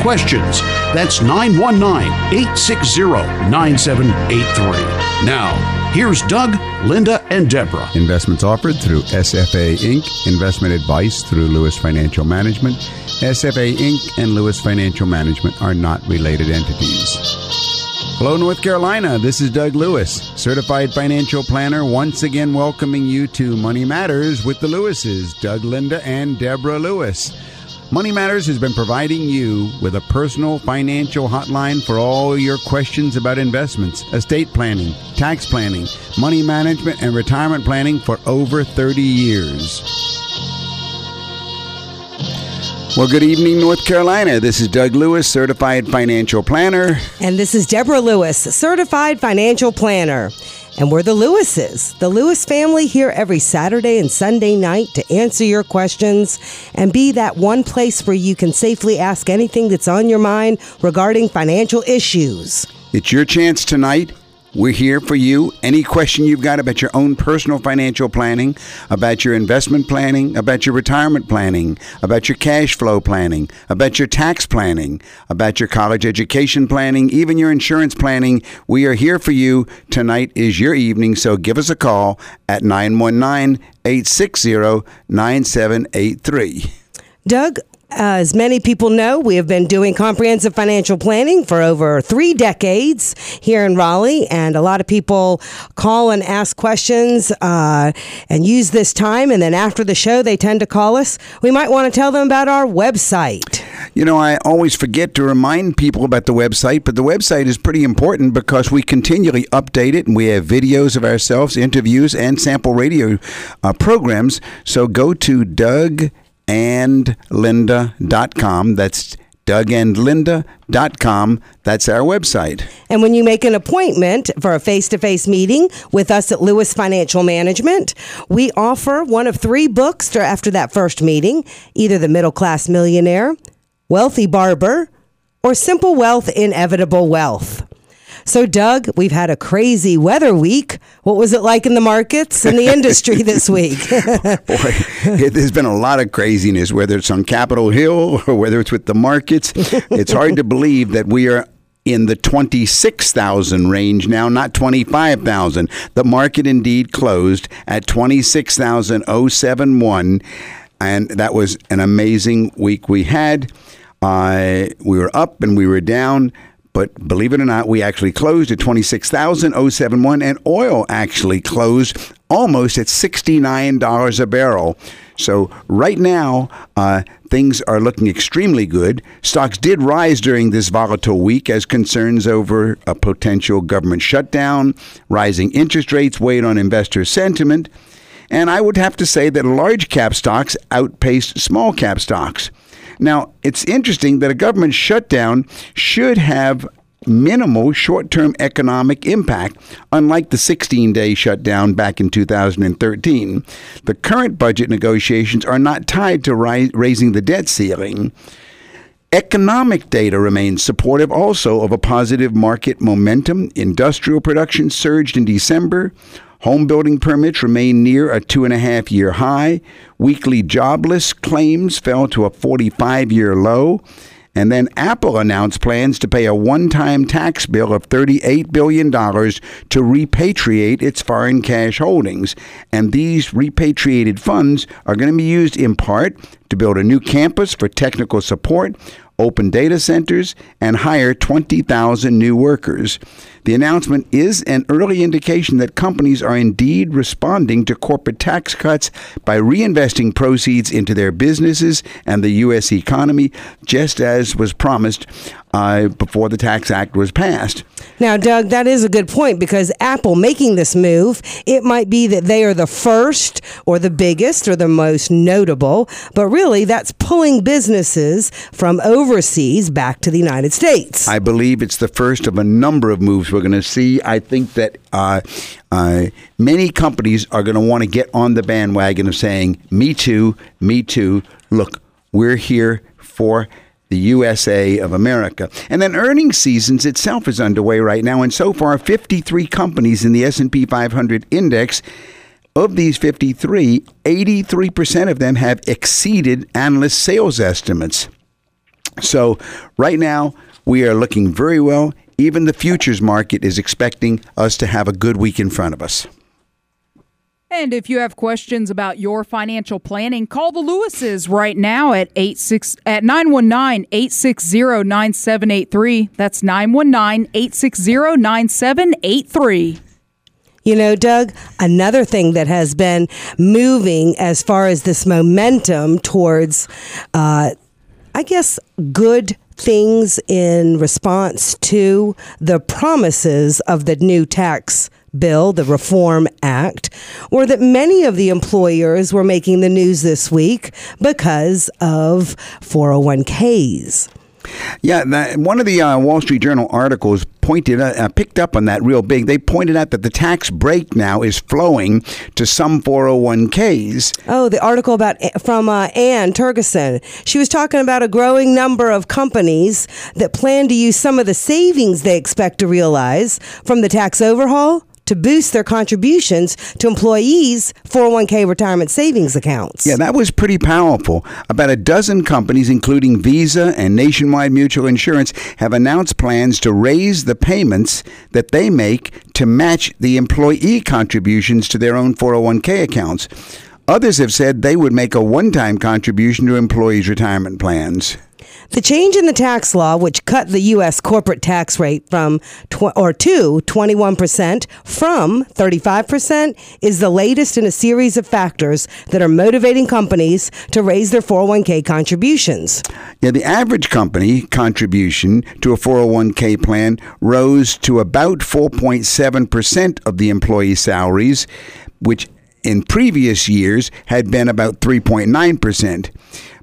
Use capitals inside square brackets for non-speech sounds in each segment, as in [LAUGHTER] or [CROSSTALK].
questions. That's 919 860 9783. Now, here's Doug, Linda, and Deborah. Investments offered through SFA Inc., investment advice through Lewis Financial Management. SFA Inc. and Lewis Financial Management are not related entities. Hello, North Carolina. This is Doug Lewis, certified financial planner, once again welcoming you to Money Matters with the Lewises, Doug, Linda, and Deborah Lewis. Money Matters has been providing you with a personal financial hotline for all your questions about investments, estate planning, tax planning, money management, and retirement planning for over 30 years. Well, good evening, North Carolina. This is Doug Lewis, certified financial planner. And this is Deborah Lewis, certified financial planner. And we're the Lewises, the Lewis family here every Saturday and Sunday night to answer your questions and be that one place where you can safely ask anything that's on your mind regarding financial issues. It's your chance tonight we're here for you. Any question you've got about your own personal financial planning, about your investment planning, about your retirement planning, about your cash flow planning, about your tax planning, about your college education planning, even your insurance planning, we are here for you. Tonight is your evening, so give us a call at 919 860 9783. Doug, as many people know, we have been doing comprehensive financial planning for over three decades here in Raleigh, and a lot of people call and ask questions uh, and use this time. And then after the show, they tend to call us. We might want to tell them about our website. You know, I always forget to remind people about the website, but the website is pretty important because we continually update it and we have videos of ourselves, interviews, and sample radio uh, programs. So go to Doug dougandlinda.com. That's dougandlinda.com. That's our website. And when you make an appointment for a face to face meeting with us at Lewis Financial Management, we offer one of three books after that first meeting either The Middle Class Millionaire, Wealthy Barber, or Simple Wealth, Inevitable Wealth. So, Doug, we've had a crazy weather week. What was it like in the markets and the industry [LAUGHS] this week? [LAUGHS] Boy, there's been a lot of craziness, whether it's on Capitol Hill or whether it's with the markets. It's hard to believe that we are in the 26,000 range now, not 25,000. The market indeed closed at 26,071, and that was an amazing week we had. Uh, we were up and we were down. But believe it or not, we actually closed at 26,071 and oil actually closed almost at $69 a barrel. So right now, uh, things are looking extremely good. Stocks did rise during this volatile week as concerns over a potential government shutdown, rising interest rates weighed on investor sentiment. And I would have to say that large cap stocks outpaced small cap stocks. Now, it's interesting that a government shutdown should have minimal short term economic impact, unlike the 16 day shutdown back in 2013. The current budget negotiations are not tied to ri- raising the debt ceiling. Economic data remains supportive also of a positive market momentum. Industrial production surged in December. Home building permits remain near a two and a half year high. Weekly jobless claims fell to a 45 year low. And then Apple announced plans to pay a one time tax bill of $38 billion to repatriate its foreign cash holdings. And these repatriated funds are going to be used in part to build a new campus for technical support, open data centers, and hire 20,000 new workers. The announcement is an early indication that companies are indeed responding to corporate tax cuts by reinvesting proceeds into their businesses and the U.S. economy, just as was promised uh, before the Tax Act was passed. Now, Doug, that is a good point because Apple making this move, it might be that they are the first or the biggest or the most notable, but really that's pulling businesses from overseas back to the United States. I believe it's the first of a number of moves we're going to see. I think that uh, uh, many companies are going to want to get on the bandwagon of saying, Me too, me too. Look, we're here for the USA of America. And then earnings seasons itself is underway right now and so far 53 companies in the S&P 500 index of these 53, 83% of them have exceeded analyst sales estimates. So, right now, we are looking very well. Even the futures market is expecting us to have a good week in front of us. And if you have questions about your financial planning, call the Lewises right now at 86 at 919-860-9783. That's 919-860-9783. You know, Doug, another thing that has been moving as far as this momentum towards, uh, I guess, good things in response to the promises of the new tax bill, the Reform Act, or that many of the employers were making the news this week because of 401ks. Yeah, that, one of the uh, Wall Street Journal articles pointed uh, uh, picked up on that real big. They pointed out that the tax break now is flowing to some 401ks. Oh, the article about from uh, Anne Tergesen. She was talking about a growing number of companies that plan to use some of the savings they expect to realize from the tax overhaul to boost their contributions to employees' 401k retirement savings accounts. Yeah, that was pretty powerful. About a dozen companies, including Visa and Nationwide Mutual Insurance, have announced plans to raise the payments that they make to match the employee contributions to their own 401k accounts. Others have said they would make a one time contribution to employees' retirement plans. The change in the tax law, which cut the U.S. corporate tax rate from tw- or to 21% from 35%, is the latest in a series of factors that are motivating companies to raise their 401k contributions. Yeah, the average company contribution to a 401k plan rose to about 4.7% of the employee salaries, which in previous years had been about 3.9%.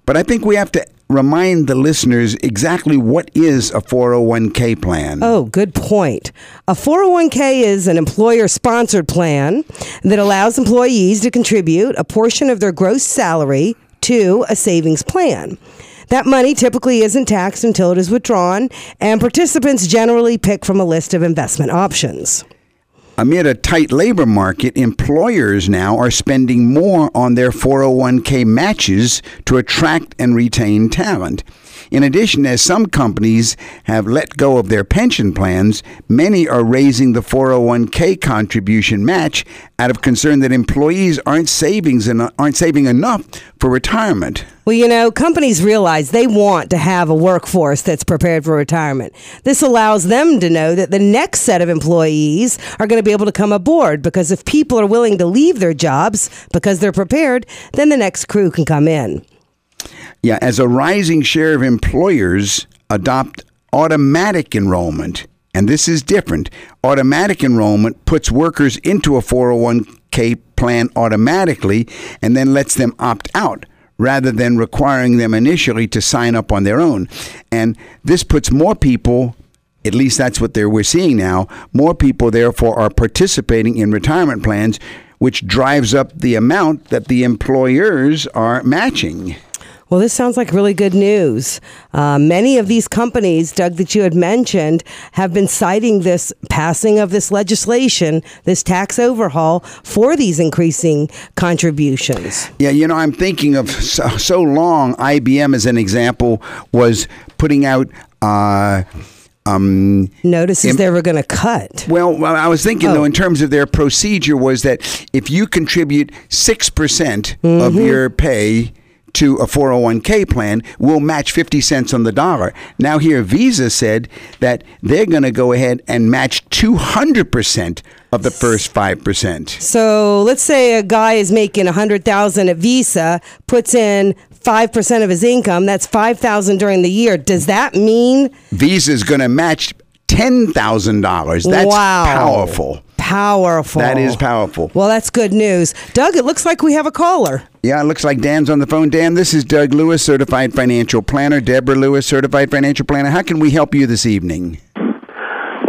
But I think we have to remind the listeners exactly what is a 401k plan. Oh, good point. A 401k is an employer sponsored plan that allows employees to contribute a portion of their gross salary to a savings plan. That money typically isn't taxed until it is withdrawn, and participants generally pick from a list of investment options. Amid a tight labor market, employers now are spending more on their 401k matches to attract and retain talent. In addition, as some companies have let go of their pension plans, many are raising the 401k contribution match out of concern that employees aren't savings and aren't saving enough for retirement. Well, you know, companies realize they want to have a workforce that's prepared for retirement. This allows them to know that the next set of employees are going to be able to come aboard because if people are willing to leave their jobs because they're prepared, then the next crew can come in. Yeah, as a rising share of employers adopt automatic enrollment, and this is different. Automatic enrollment puts workers into a 401k plan automatically and then lets them opt out rather than requiring them initially to sign up on their own. And this puts more people at least that's what we're seeing now. More people, therefore, are participating in retirement plans, which drives up the amount that the employers are matching. Well, this sounds like really good news. Uh, many of these companies, Doug, that you had mentioned, have been citing this passing of this legislation, this tax overhaul, for these increasing contributions. Yeah, you know, I'm thinking of so, so long, IBM, as an example, was putting out. Uh, um, notices they were going to cut. Well, I was thinking oh. though, in terms of their procedure, was that if you contribute six percent mm-hmm. of your pay to a 401k plan will match 50 cents on the dollar. Now, here, Visa said that they're going to go ahead and match 200% of the first 5%. So let's say a guy is making 100000 at Visa, puts in 5% of his income, that's 5000 during the year. Does that mean Visa is going to match $10,000. That's Wow. powerful. Powerful. That is powerful. Well, that's good news. Doug, it looks like we have a caller. Yeah, it looks like Dan's on the phone. Dan, this is Doug Lewis, certified financial planner. Deborah Lewis, certified financial planner. How can we help you this evening?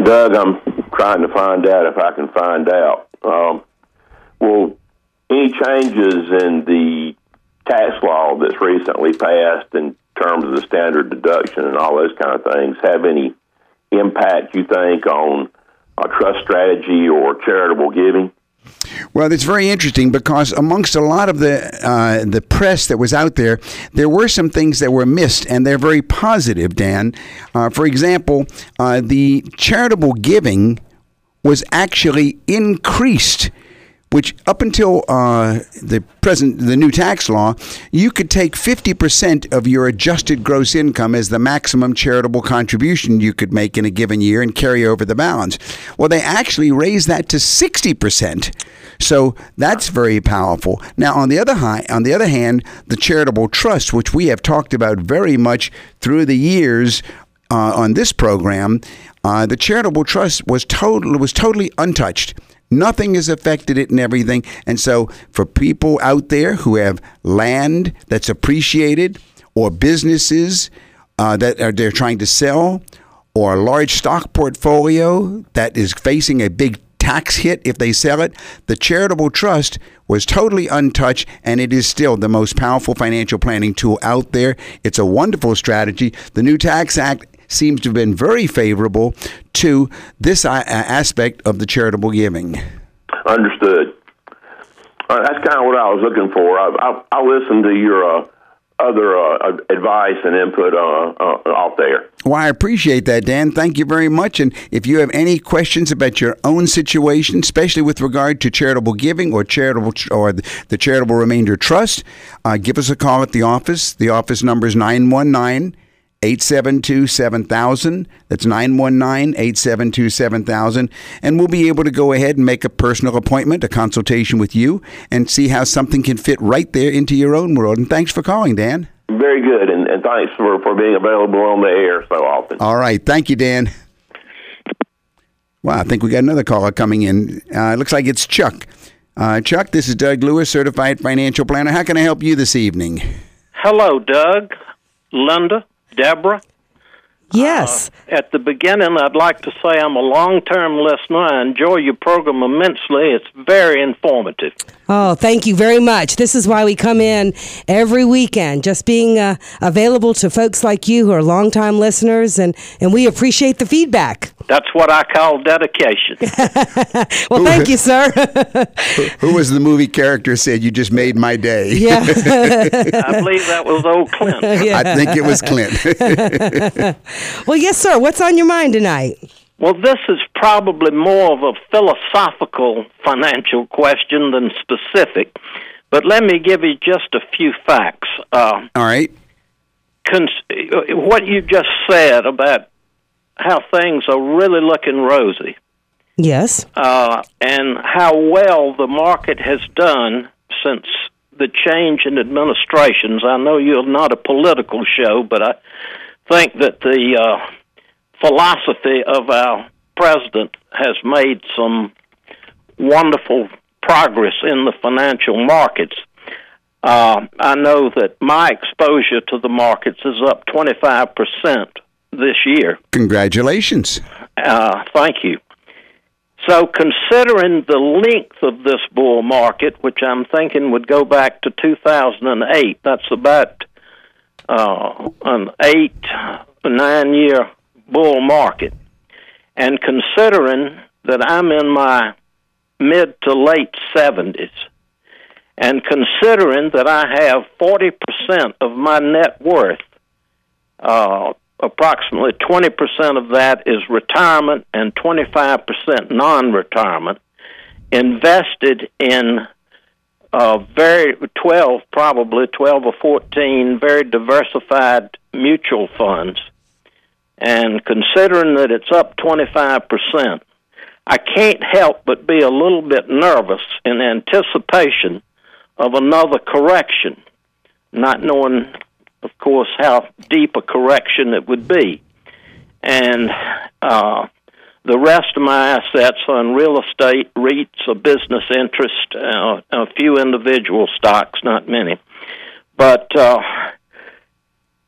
Doug, I'm trying to find out if I can find out. Um, well, any changes in the tax law that's recently passed in terms of the standard deduction and all those kind of things have any impact, you think, on a trust strategy or charitable giving? Well, it's very interesting because amongst a lot of the uh, the press that was out there, there were some things that were missed, and they're very positive. Dan, uh, for example, uh, the charitable giving was actually increased. Which up until uh, the present the new tax law, you could take fifty percent of your adjusted gross income as the maximum charitable contribution you could make in a given year and carry over the balance. Well, they actually raised that to sixty percent. So that's very powerful. Now, on the other high, on the other hand, the charitable trust, which we have talked about very much through the years uh, on this program, uh, the charitable trust was total was totally untouched. Nothing has affected it and everything. And so, for people out there who have land that's appreciated, or businesses uh, that are they're trying to sell, or a large stock portfolio that is facing a big tax hit if they sell it, the charitable trust was totally untouched and it is still the most powerful financial planning tool out there. It's a wonderful strategy. The new Tax Act seems to have been very favorable to this uh, aspect of the charitable giving. Understood. Uh, that's kind of what I was looking for. I, I, I listened to your uh, other uh, advice and input uh, uh, out there. Well, I appreciate that, Dan. Thank you very much. And if you have any questions about your own situation, especially with regard to charitable giving or charitable or the charitable remainder trust, uh, give us a call at the office. The office number is 919 872 7000. That's 919 872 7000. And we'll be able to go ahead and make a personal appointment, a consultation with you, and see how something can fit right there into your own world. And thanks for calling, Dan. Very good. And, and thanks for, for being available on the air so often. All right. Thank you, Dan. Wow, I think we got another caller coming in. Uh, it looks like it's Chuck. Uh, Chuck, this is Doug Lewis, certified financial planner. How can I help you this evening? Hello, Doug, Linda, Deborah. Yes. Uh, at the beginning, I'd like to say I'm a long term listener. I enjoy your program immensely. It's very informative. Oh, thank you very much. This is why we come in every weekend, just being uh, available to folks like you who are long time listeners, and, and we appreciate the feedback. That's what I call dedication. [LAUGHS] well, thank you, [LAUGHS] sir. Who was the movie character said, You just made my day? Yeah. [LAUGHS] I believe that was old Clint. I think it was Clint. well, yes, sir. What's on your mind tonight? Well, this is probably more of a philosophical financial question than specific, but let me give you just a few facts. Uh, All right. Cons- what you just said about how things are really looking rosy. Yes. Uh, and how well the market has done since the change in administrations. I know you're not a political show, but I think that the uh, philosophy of our president has made some wonderful progress in the financial markets. Uh, I know that my exposure to the markets is up 25% this year. Congratulations. Uh, thank you. So, considering the length of this bull market, which I'm thinking would go back to 2008, that's about uh, an eight, nine year bull market, and considering that I'm in my mid to late 70s, and considering that I have 40% of my net worth uh, approximately 20% of that is retirement and 25% non retirement, invested in uh, very 12, probably 12 or 14 very diversified mutual funds. And considering that it's up 25%, I can't help but be a little bit nervous in anticipation of another correction, not knowing of course, how deep a correction it would be. And uh, the rest of my assets are in real estate, REITs, a business interest, uh, a few individual stocks, not many. But uh,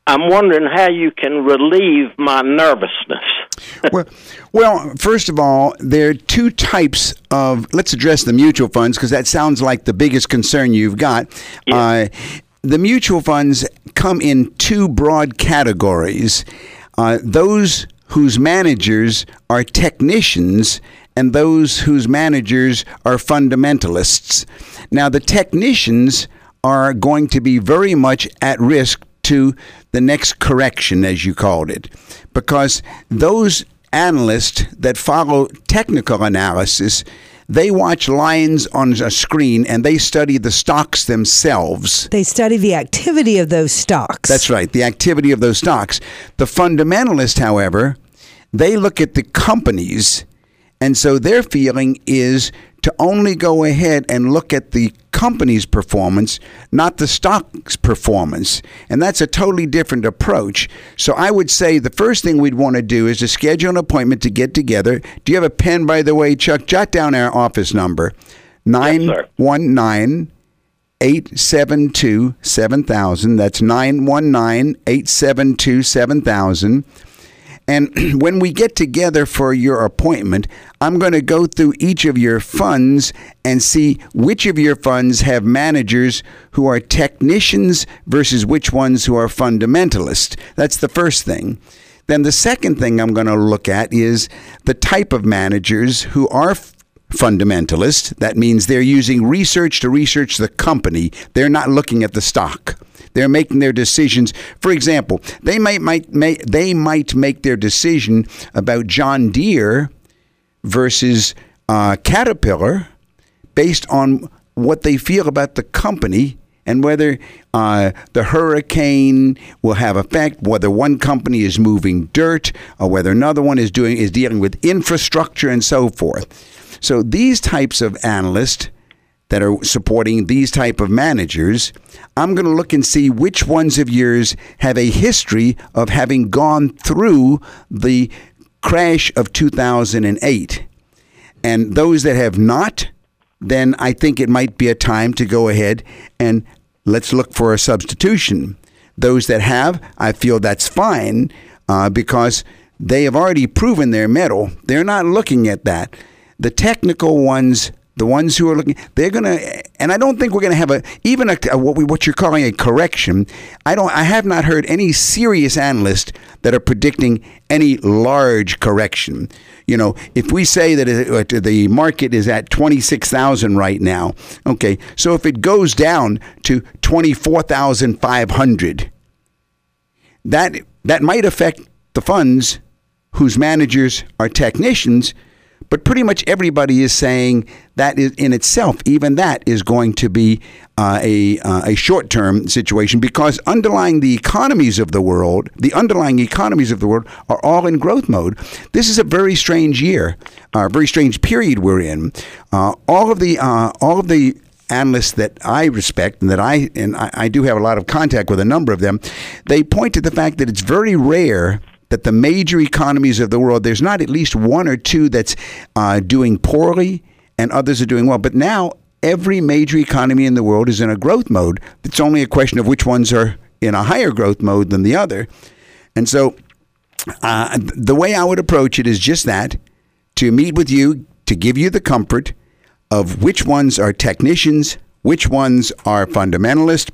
I'm wondering how you can relieve my nervousness. [LAUGHS] well, well, first of all, there are two types of. Let's address the mutual funds because that sounds like the biggest concern you've got. Yeah. Uh, the mutual funds come in two broad categories. Uh, those whose managers are technicians and those whose managers are fundamentalists. Now, the technicians are going to be very much at risk to the next correction, as you called it, because those analysts that follow technical analysis they watch lions on a screen and they study the stocks themselves. They study the activity of those stocks. That's right, the activity of those stocks. The fundamentalist, however, they look at the companies, and so their feeling is to only go ahead and look at the company's performance, not the stock's performance. And that's a totally different approach. So I would say the first thing we'd want to do is to schedule an appointment to get together. Do you have a pen, by the way, Chuck? Jot down our office number 919 872 7000. That's 919 872 7000. And [CLEARS THROAT] when we get together for your appointment, I'm going to go through each of your funds and see which of your funds have managers who are technicians versus which ones who are fundamentalists. That's the first thing. Then the second thing I'm going to look at is the type of managers who are fundamentalist. That means they're using research to research the company. They're not looking at the stock. They're making their decisions. For example, they might, might may, they might make their decision about John Deere versus uh, Caterpillar based on what they feel about the company and whether uh, the hurricane will have effect, whether one company is moving dirt or whether another one is doing is dealing with infrastructure and so forth. So these types of analysts that are supporting these type of managers, I'm going to look and see which ones of yours have a history of having gone through the crash of 2008. And those that have not, then I think it might be a time to go ahead and let's look for a substitution. Those that have, I feel that's fine uh, because they have already proven their mettle. They're not looking at that the technical ones the ones who are looking they're going to and i don't think we're going to have a even a, a, what we what you're calling a correction i don't i have not heard any serious analyst that are predicting any large correction. You know if we say that it, uh, the market is at 26,000 right now okay so if it goes down to 24,500 that that might affect the funds whose managers are technicians but pretty much everybody is saying that is in itself, even that is going to be uh, a, uh, a short term situation because underlying the economies of the world, the underlying economies of the world are all in growth mode. This is a very strange year, a uh, very strange period we're in. Uh, all of the uh, all of the analysts that I respect and that I and I, I do have a lot of contact with a number of them, they point to the fact that it's very rare that the major economies of the world, there's not at least one or two that's uh, doing poorly and others are doing well. But now every major economy in the world is in a growth mode. It's only a question of which ones are in a higher growth mode than the other. And so uh, the way I would approach it is just that to meet with you, to give you the comfort of which ones are technicians, which ones are fundamentalists.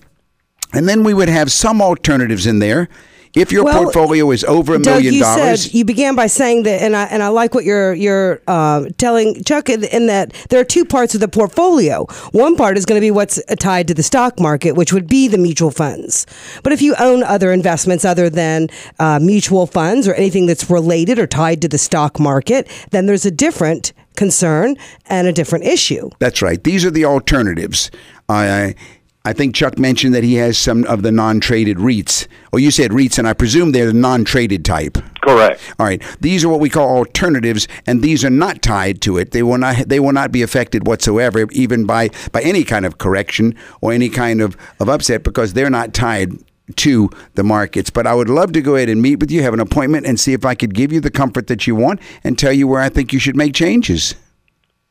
And then we would have some alternatives in there if your well, portfolio is over a million you dollars, said you began by saying that, and I and I like what you're you're uh, telling Chuck in, in, that there are two parts of the portfolio. One part is going to be what's tied to the stock market, which would be the mutual funds. But if you own other investments other than uh, mutual funds or anything that's related or tied to the stock market, then there's a different concern and a different issue. That's right. These are the alternatives. I I think Chuck mentioned that he has some of the non-traded REITs. Or you said REITs, and I presume they're the non-traded type. Correct. All right. These are what we call alternatives, and these are not tied to it. They will not. They will not be affected whatsoever, even by by any kind of correction or any kind of, of upset, because they're not tied to the markets. But I would love to go ahead and meet with you, have an appointment, and see if I could give you the comfort that you want and tell you where I think you should make changes.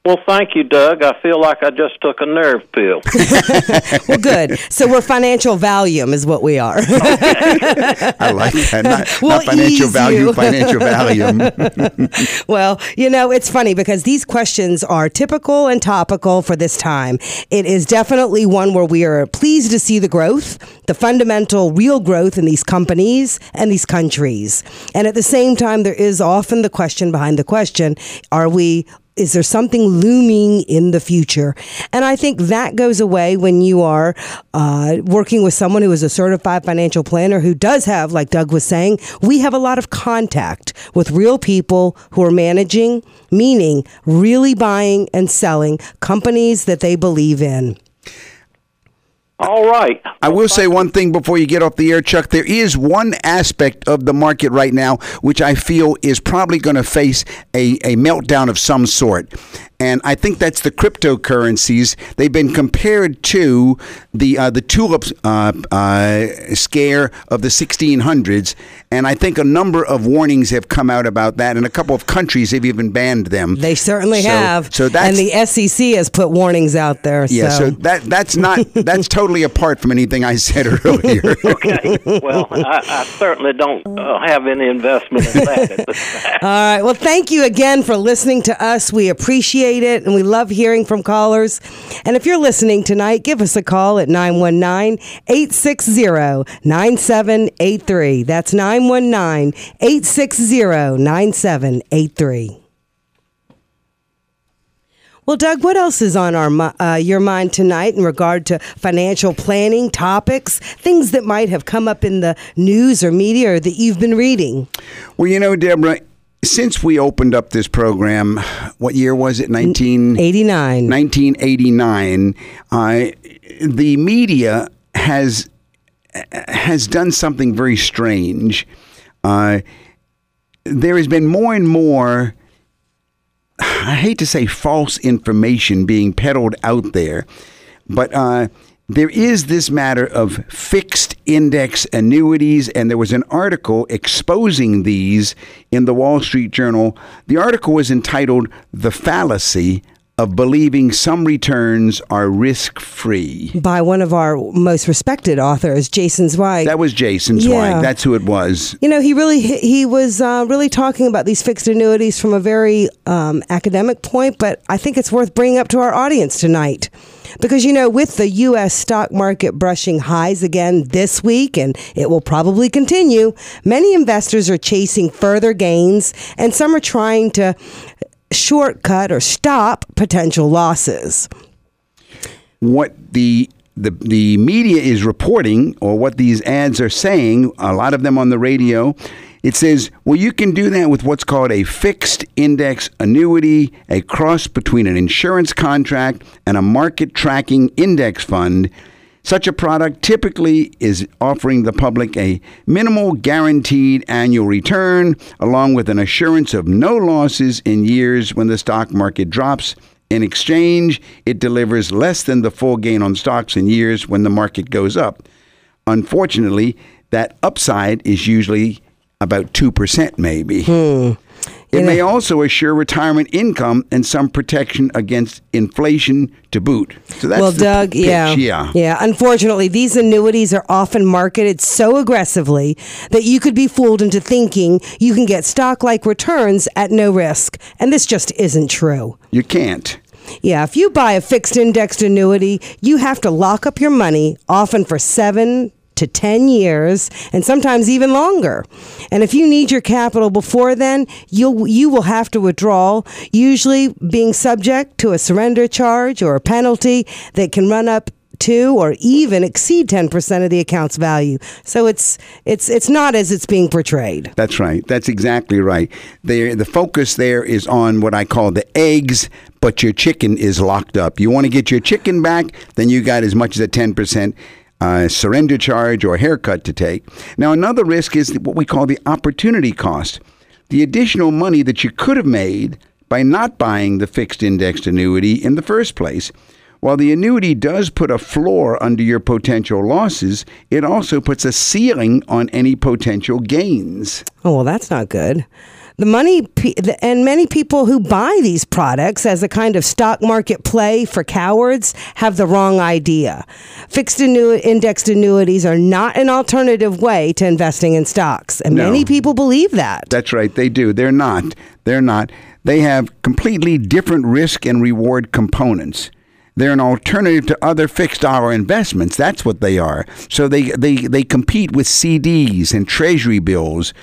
Well, thank you, Doug. I feel like I just took a nerve pill. [LAUGHS] well, good. So we're financial Valium, is what we are. I like that. Not, [LAUGHS] We'll not financial value, you. financial Valium. [LAUGHS] well, you know, it's funny because these questions are typical and topical for this time. It is definitely one where we are pleased to see the growth, the fundamental real growth in these companies and these countries. And at the same time, there is often the question behind the question are we is there something looming in the future? And I think that goes away when you are uh, working with someone who is a certified financial planner who does have, like Doug was saying, we have a lot of contact with real people who are managing, meaning really buying and selling companies that they believe in. All right. I will say one thing before you get off the air, Chuck. There is one aspect of the market right now which I feel is probably going to face a, a meltdown of some sort. And I think that's the cryptocurrencies. They've been compared to the uh, the tulip uh, uh, scare of the 1600s, and I think a number of warnings have come out about that, and a couple of countries have even banned them. They certainly So- have. So that's and the SEC has put warnings out there. yeah. so. So that that's not [LAUGHS] that's totally apart from anything I said earlier. [LAUGHS] Okay. Well, I, I certainly don't uh, have any investment in that at this [LAUGHS] time. All right. Well, thank you again for listening to us. We appreciate it and we love hearing from callers. And if you're listening tonight, give us a call at 919 860 9783. That's 919 860 9783. Well, Doug, what else is on our uh, your mind tonight in regard to financial planning topics, things that might have come up in the news or media or that you've been reading? Well, you know, Deborah, since we opened up this program, what year was it? 1989. 1989. Uh, the media has has done something very strange. Uh, there has been more and more. I hate to say false information being peddled out there, but uh, there is this matter of fixed index annuities, and there was an article exposing these in the Wall Street Journal. The article was entitled The Fallacy of Believing Some Returns Are Risk Free. by one of our most respected authors, Jason Zweig. That was Jason Yeah. Zweig. That's who it was. you know, he really he he was uh, really talking about these fixed annuities from a very um, academic point, but I think it's worth bringing up to our audience tonight. Because, you know, with the U.S. stock market brushing highs again this week, and it will probably continue, many investors are chasing further gains, and some are trying to shortcut or stop potential losses. what the the the media is reporting or what these ads are saying, a lot of them on the radio, it says, well, you can do that with what's called a fixed index annuity, a cross between an insurance contract and a market tracking index fund. Such a product typically is offering the public a minimal guaranteed annual return, along with an assurance of no losses in years when the stock market drops. In exchange, it delivers less than the full gain on stocks in years when the market goes up. Unfortunately, that upside is usually about 2%, maybe. Hmm. It may also assure retirement income and some protection against inflation to boot. So that's well, Doug, pitch, yeah, yeah. yeah. Unfortunately, these annuities are often marketed so aggressively that you could be fooled into thinking you can get stock-like returns at no risk, and this just isn't true. You can't. Yeah, if you buy a fixed indexed annuity, you have to lock up your money, often for seven to 10 years and sometimes even longer. And if you need your capital before then, you'll you will have to withdraw, usually being subject to a surrender charge or a penalty that can run up to or even exceed 10% of the account's value. So it's it's it's not as it's being portrayed. That's right. That's exactly right. There, the focus there is on what I call the eggs, but your chicken is locked up. You want to get your chicken back, then you got as much as a 10% uh, surrender charge or haircut to take. Now, another risk is what we call the opportunity cost. The additional money that you could have made by not buying the fixed indexed annuity in the first place. While the annuity does put a floor under your potential losses, it also puts a ceiling on any potential gains. Oh, well, that's not good. The money and many people who buy these products as a kind of stock market play for cowards have the wrong idea. Fixed annu- indexed annuities are not an alternative way to investing in stocks, and No. many people believe that. That's right, they do. They're not. They're not. They have completely different risk and reward components. They're an alternative to other fixed dollar investments. That's what they are. So they, they, they compete with CDs and treasury bills.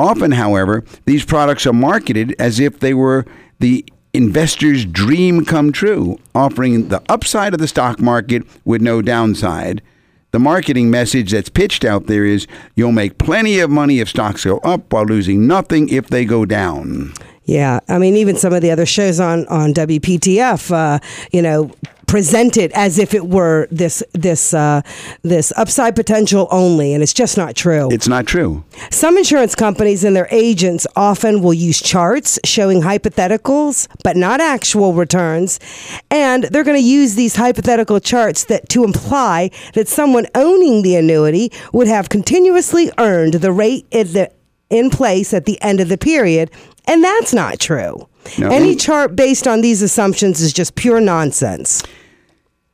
Often, however, these products are marketed as if they were the investor's dream come true, offering the upside of the stock market with no downside. The marketing message that's pitched out there is you'll make plenty of money if stocks go up while losing nothing if they go down. Yeah, I mean, even some of the other shows on on WPTF, uh, you know, present it as if it were this this uh, this upside potential only, and it's just not true. It's not true. Some insurance companies and their agents often will use charts showing hypotheticals, but not actual returns. And they're going to use these hypothetical charts that to imply that someone owning the annuity would have continuously earned the rate in, the, in place at the end of the period. And that's not true. No. Any chart based on these assumptions is just pure nonsense.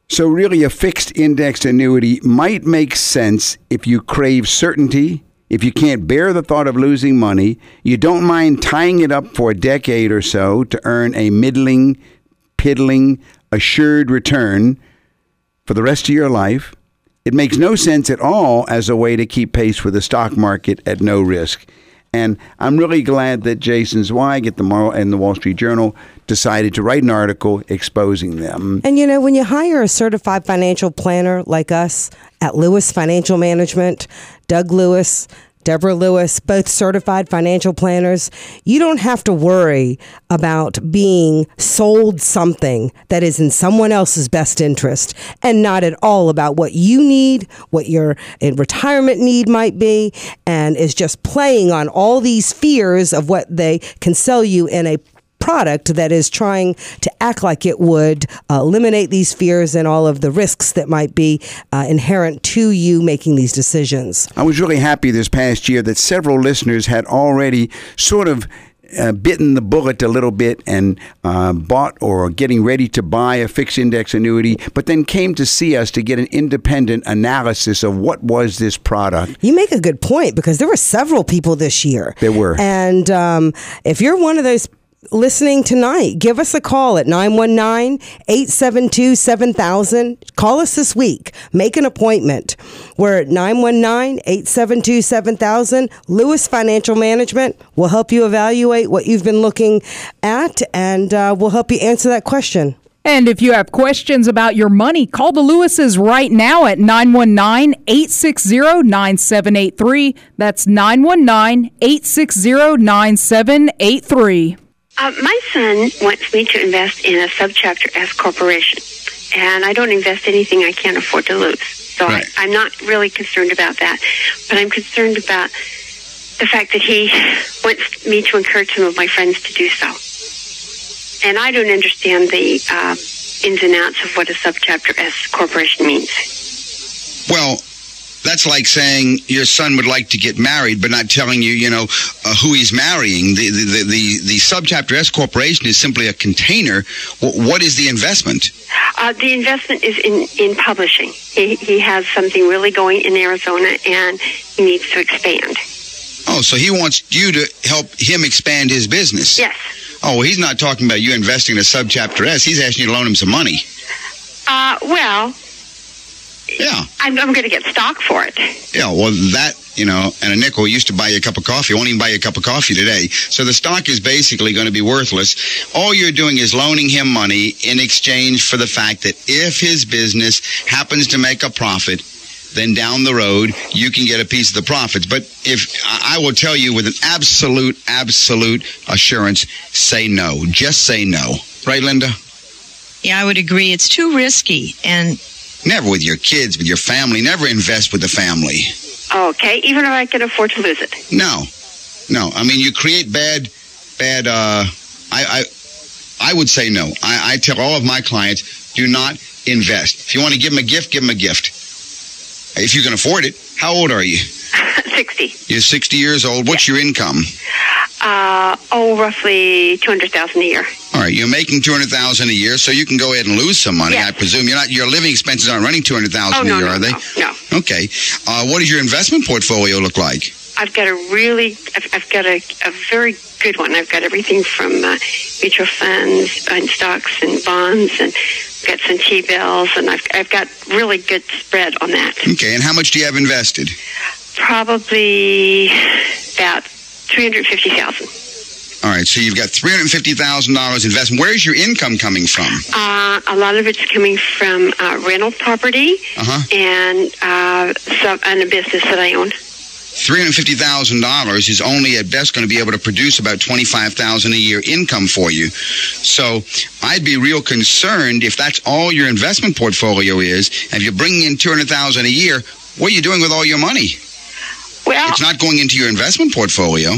So, really, a fixed indexed annuity might make sense if you crave certainty, if you can't bear the thought of losing money, you don't mind tying it up for a decade or so to earn a middling, piddling, assured return for the rest of your life. It makes no sense at all as a way to keep pace with the stock market at no risk. And I'm really glad that Jason Zweig at the Moral and the Wall Street Journal decided to write an article exposing them. And you know, when you hire a certified financial planner like us at Lewis Financial Management, Doug Lewis, Deborah Lewis, both certified financial planners, you don't have to worry about being sold something that is in someone else's best interest and not at all about what you need, what your retirement need might be, and is just playing on all these fears of what they can sell you in a product that is trying to act like it would uh, eliminate these fears and all of the risks that might be uh, inherent to you making these decisions. I was really happy this past year that several listeners had already sort of uh, bitten the bullet a little bit and uh, bought or getting ready to buy a fixed index annuity, but then came to see us to get an independent analysis of what was this product. You make a good point because there were several people this year. There were. And um, if you're one of those listening tonight, give us a call at 919 872 7000. Call us this week. Make an appointment. We're at 919 872 7000. Lewis Financial Management will help you evaluate what you've been looking at and uh, we'll help you answer that question. And if you have questions about your money, call the Lewises right now at 919 860 9783. That's 919 860 9783. Uh, my son wants me to invest in a subchapter S corporation, and I don't invest anything I can't afford to lose. So Right. I, I'm not really concerned about that, but I'm concerned about the fact that he [LAUGHS] wants me to encourage some of my friends to do so. And I don't understand the uh, ins and outs of what a subchapter S corporation means. Well, that's like saying your son would like to get married, but not telling you, you know, uh, who he's marrying. The, the, the, the, the subchapter S corporation is simply a container. W- what is the investment? Uh, the investment is in, in publishing. He, he has something really going in Arizona, and he needs to expand. Oh, so he wants you to help him expand his business. Yes. Oh, well, he's not talking about you investing in a subchapter S. He's asking you to loan him some money. Uh, well, Yeah. I'm, I'm going to get stock for it. Yeah, well, that, you know, and a nickel used to buy you a cup of coffee. Won't even buy you a cup of coffee today. So the stock is basically going to be worthless. All you're doing is loaning him money in exchange for the fact that if his business happens to make a profit, then down the road you can get a piece of the profits. But if I I will tell you with an absolute, absolute assurance, say no. Just say no. Right, Linda? Yeah, I would agree. It's too risky. And Never with your kids, with your family. Never invest with the family. Okay, even if I can afford to lose it. No, no. I mean, you create bad, bad. Uh, I, I, I would say no. I, I tell all of my clients, do not invest. If you want to give them a gift, give them a gift. If you can afford it. How old are you? [LAUGHS] 60. You're 60 years old. What's your income? Uh, oh, roughly 200000 a year. All right, you're making 200000 a year, so you can go ahead and lose some money, Yes. I presume. You're not, your living expenses aren't running 200000 Oh, a no, year, no, are they? no, no. Okay. Uh, what does your investment portfolio look like? I've got a really, I've, I've got a, a very good one. I've got everything from uh, mutual funds and stocks and bonds and got some T-bills and I've, I've got really good spread on that. Okay, and how much do you have invested? Probably about 350000 All right, so you've got $350,000 investment. Where's your income coming from? Uh, a lot of it's coming from uh, rental property Uh-huh. and uh, some and a business that I own. $350,000 is only at best going to be able to produce about 25000 a year income for you. So I'd be real concerned if that's all your investment portfolio is, and if you're bringing in 200000 a year, what are you doing with all your money? Well, It's not going into your investment portfolio.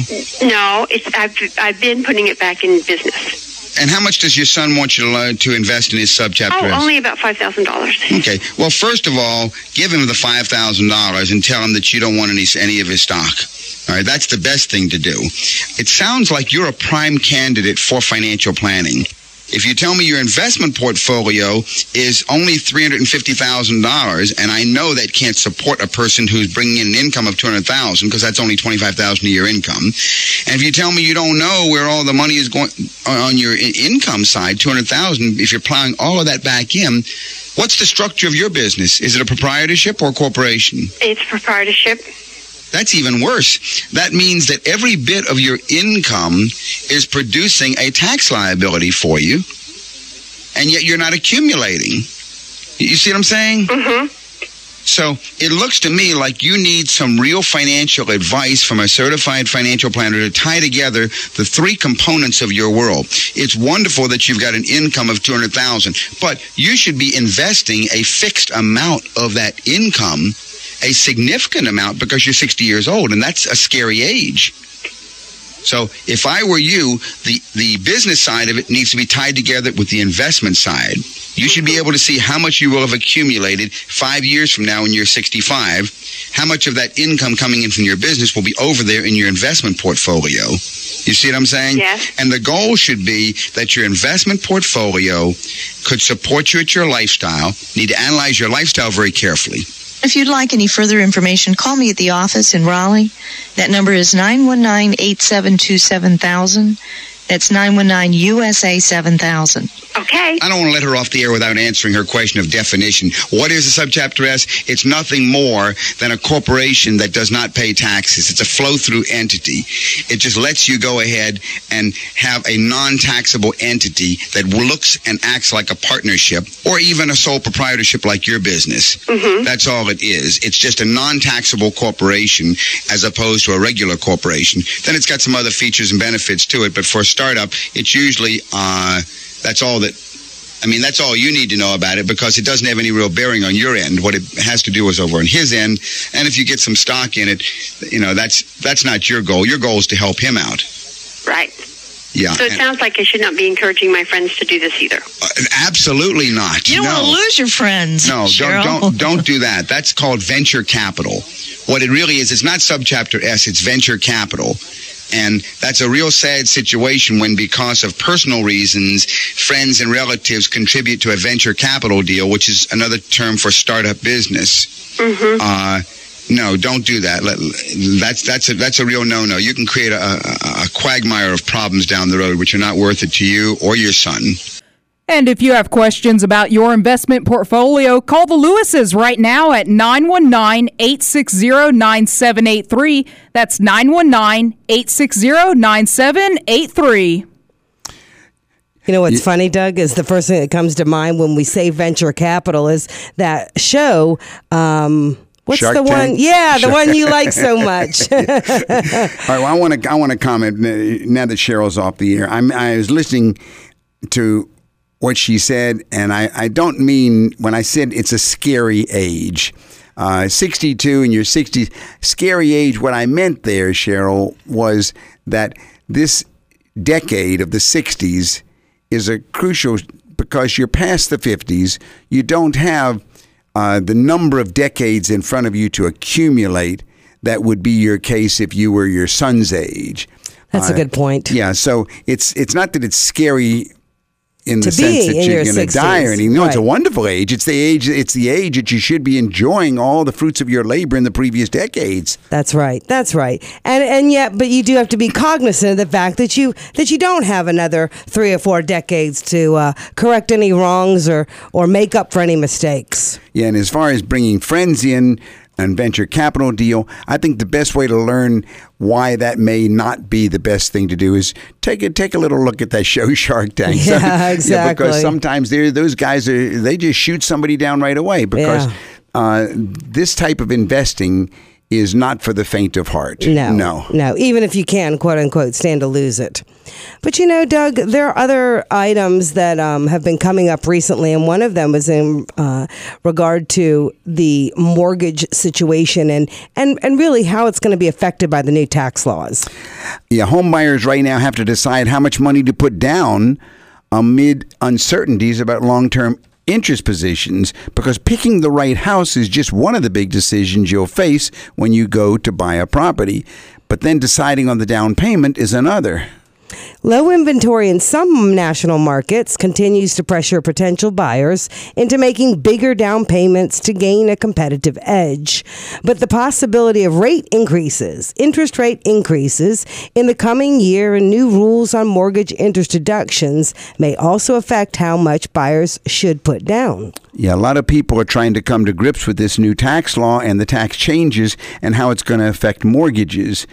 no, it's I've I've been putting it back in business. And how much does your son want you to, learn to invest in his subchapter Oh, only about five thousand dollars. Okay. Well, first of all, give him the five thousand dollars and tell him that you don't want any any of his stock. All right, that's the best thing to do. It sounds like you're a prime candidate for financial planning. If you tell me your investment portfolio is only three hundred and I know that can't support a person who's bringing in an income of two hundred thousand because that's only twenty five thousand a year income, and if you tell me you don't know where all the money is going uh, on your income side, two hundred thousand, if you're plowing all of that back in, what's the structure of your business? Is it a proprietorship or a corporation? It's proprietorship. That's even worse. That means that every bit of your income is producing a tax liability for you, and yet you're not accumulating. You see what I'm saying? Mm-hmm. So it looks to me like you need some real financial advice from a certified financial planner to tie together the three components of your world. It's wonderful that you've got an income of 200,000, but you should be investing a fixed amount of that income, a significant amount because you're 60 years old and that's a scary age. So if I were you, the, the business side of it needs to be tied together with the investment side. You should be able to see how much you will have accumulated five years from now when you're 65. How much of that income coming in from your business will be over there in your investment portfolio. You see what I'm saying? Yes. And the goal should be that your investment portfolio could support you at your lifestyle. You need to analyze your lifestyle very carefully. If you'd like any further information, call me at the office in Raleigh. That number is 919-872-7000. That's 919-USA 7000. Okay. I don't want to let her off the air without answering her question of definition. What is a subchapter S? It's nothing more than a corporation that does not pay taxes. It's a flow-through entity. It just lets you go ahead and have a non-taxable entity that looks and acts like a partnership or even a sole proprietorship like your business. Mm-hmm. That's all it is. It's just a non-taxable corporation as opposed to a regular corporation. Then it's got some other features and benefits to it, but for a startup, it's usually uh, that's all that I mean, that's all you need to know about it because it doesn't have any real bearing on your end. What it has to do is over on his end. And if you get some stock in it, you know, that's that's not your goal. Your goal is to help him out. Right. Yeah. So it and- sounds like I should not be encouraging my friends to do this either. uh, absolutely not. You don't no. want to lose your friends. No, Cheryl. don't don't don't do that. That's called venture capital. What it really is, it's not subchapter S, it's venture capital. And that's a real sad situation when, because of personal reasons, friends and relatives contribute to a venture capital deal, which is another term for startup business. Mm-hmm. Uh, no, don't do that. That's that's a that's a real no-no. You can create a, a, a quagmire of problems down the road, which are not worth it to you or your son. And if you have questions about your investment portfolio, call the Lewises right now at 919 860 9783. That's 919 860 9783. You know what's funny, Doug, is the first thing that comes to mind when we say venture capital is that show. Um, what's Shark the one? Tank? Yeah, the Shark- one you like so [LAUGHS] much. All right. Well, I want to I want to comment now that Cheryl's off the air. I'm I was listening to what she said, and I I don't mean when I said it's a scary age. Uh, 62 and you're 60, scary age. What I meant there, Cheryl, was that this decade of the 60s is a crucial because you're past the 50s. You don't have uh, the number of decades in front of you to accumulate that would be your case if you were your son's age. That's a Uh, good point. Yeah, so it's it's not that it's scary in the sense that you're going to die or 60s, anything. No, it's a wonderful age. It's the age. It's the age that you should be enjoying all the fruits of your labor in the previous decades. That's right. That's right. And and yet, but you do have to be cognizant of the fact that you that you don't have another three or four decades to uh, correct any wrongs or or make up for any mistakes. Yeah, and as far as bringing friends in and venture capital deal, I think the best way to learn why that may not be the best thing to do is take a take a little look at that show [LAUGHS] Shark Tank. [LAUGHS] Yeah, because exactly. sometimes they're, those guys are they just shoot somebody down right away because Yeah. uh, this type of investing is not for the faint of heart. No, no. no. Even if you can, quote unquote, stand to lose it. But you know, Doug, there are other items that um, have been coming up recently, and one of them was in uh, regard to the mortgage situation and and and really how it's going to be affected by the new tax laws. Yeah, home buyers right now have to decide how much money to put down amid uncertainties about long term interest positions because picking the right house is just one of the big decisions you'll face when you go to buy a property. But then deciding on the down payment is another. Low inventory in some national markets continues to pressure potential buyers into making bigger down payments to gain a competitive edge. But the possibility of rate increases, interest rate increases in the coming year and new rules on mortgage interest deductions may also affect how much buyers should put down. Yeah, a lot of people are trying to come to grips with this new tax law and the tax changes and how it's going to affect mortgages.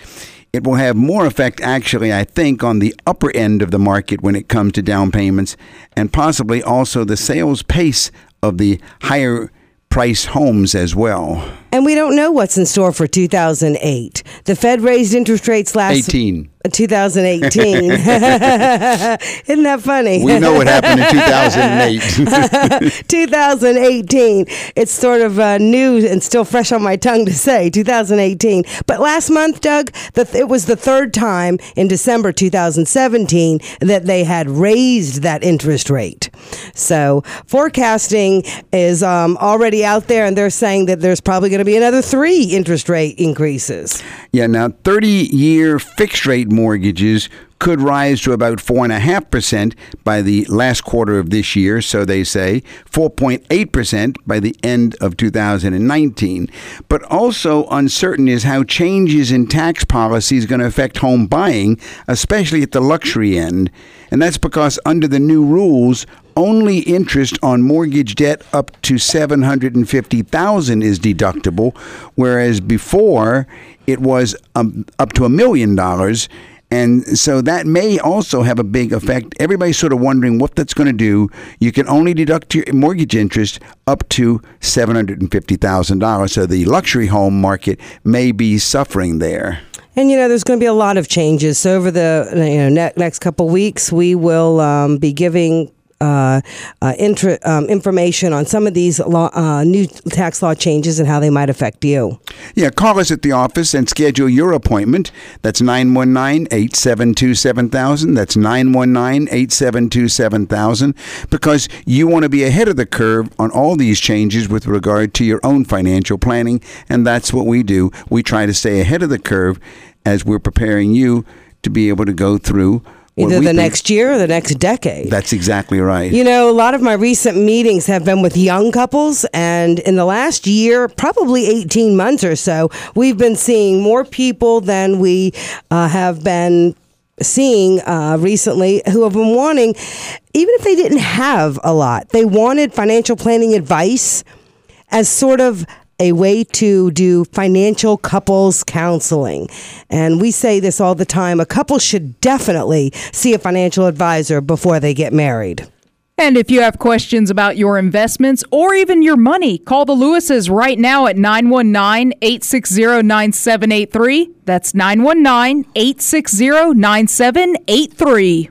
It will have more effect, actually, I think, on the upper end of the market when it comes to down payments and possibly also the sales pace of the higher price homes as well. And we don't know what's in store for 2008. The Fed raised interest rates last 18. 2018. [LAUGHS] [LAUGHS] Isn't that funny? We know what happened in 2008. [LAUGHS] 2018. It's sort of uh, new and still fresh on my tongue to say 2018. But last month, Doug, the, it was the third time in December 2017 that they had raised that interest rate. So forecasting is um, already out there, and they're saying that there's probably going to be another three interest rate increases. Yeah, now 30 year fixed rate mortgages could rise to about 4.5% by the last quarter of this year, so they say, 4.8% by the end of 2019. But also uncertain is how changes in tax policy is going to affect home buying, especially at the luxury end. And that's because under the new rules, only interest on mortgage debt up to 750,000 is deductible, whereas before it was um, up to a million dollars. And so that may also have a big effect. Everybody's sort of wondering what that's going to do. You can only deduct your mortgage interest up to $750,000. So the luxury home market may be suffering there. And you know, there's going to be a lot of changes. So over the you know ne- next couple weeks, we will um, be giving. Uh, uh, um, information on some of these law, uh, new tax law changes and how they might affect you. Yeah, call us at the office and schedule your appointment. That's 919 872 7000. That's 919 872 7000 because you want to be ahead of the curve on all these changes with regard to your own financial planning. And that's what we do. We try to stay ahead of the curve as we're preparing you to be able to go through. Either the think- next year or the next decade. That's exactly right. You know, a lot of my recent meetings have been with young couples, and in the last year, probably 18 months or so, we've been seeing more people than we uh, have been seeing uh, recently who have been wanting, even if they didn't have a lot, they wanted financial planning advice as sort of a way to do financial couples counseling. And we say this all the time a couple should definitely see a financial advisor before they get married. And if you have questions about your investments or even your money, call the Lewises right now at 919 860 9783. That's 919 860 9783.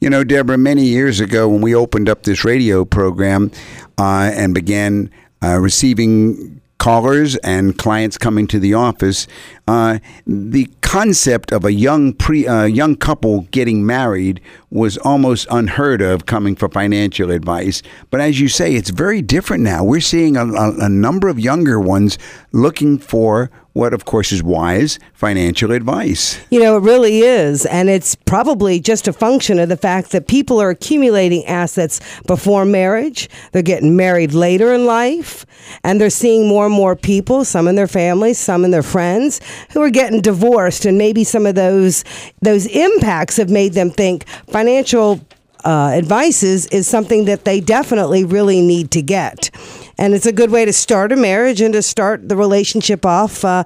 You know, Deborah, many years ago when we opened up this radio program uh, and began uh, receiving callers and clients coming to the office, uh, the concept of a young pre uh, young couple getting married was almost unheard of coming for financial advice. But as you say, it's very different now. We're seeing a, a, a number of younger ones looking for what, of course, is wise financial advice. You know, it really is. And it's probably just a function of the fact that people are accumulating assets before marriage. They're getting married later in life. And they're seeing more and more people, some in their families, some in their friends, who are getting divorced. And maybe some of those, those impacts have made them think financial uh, is something that they definitely really need to get and it's a good way to start a marriage and to start the relationship off uh,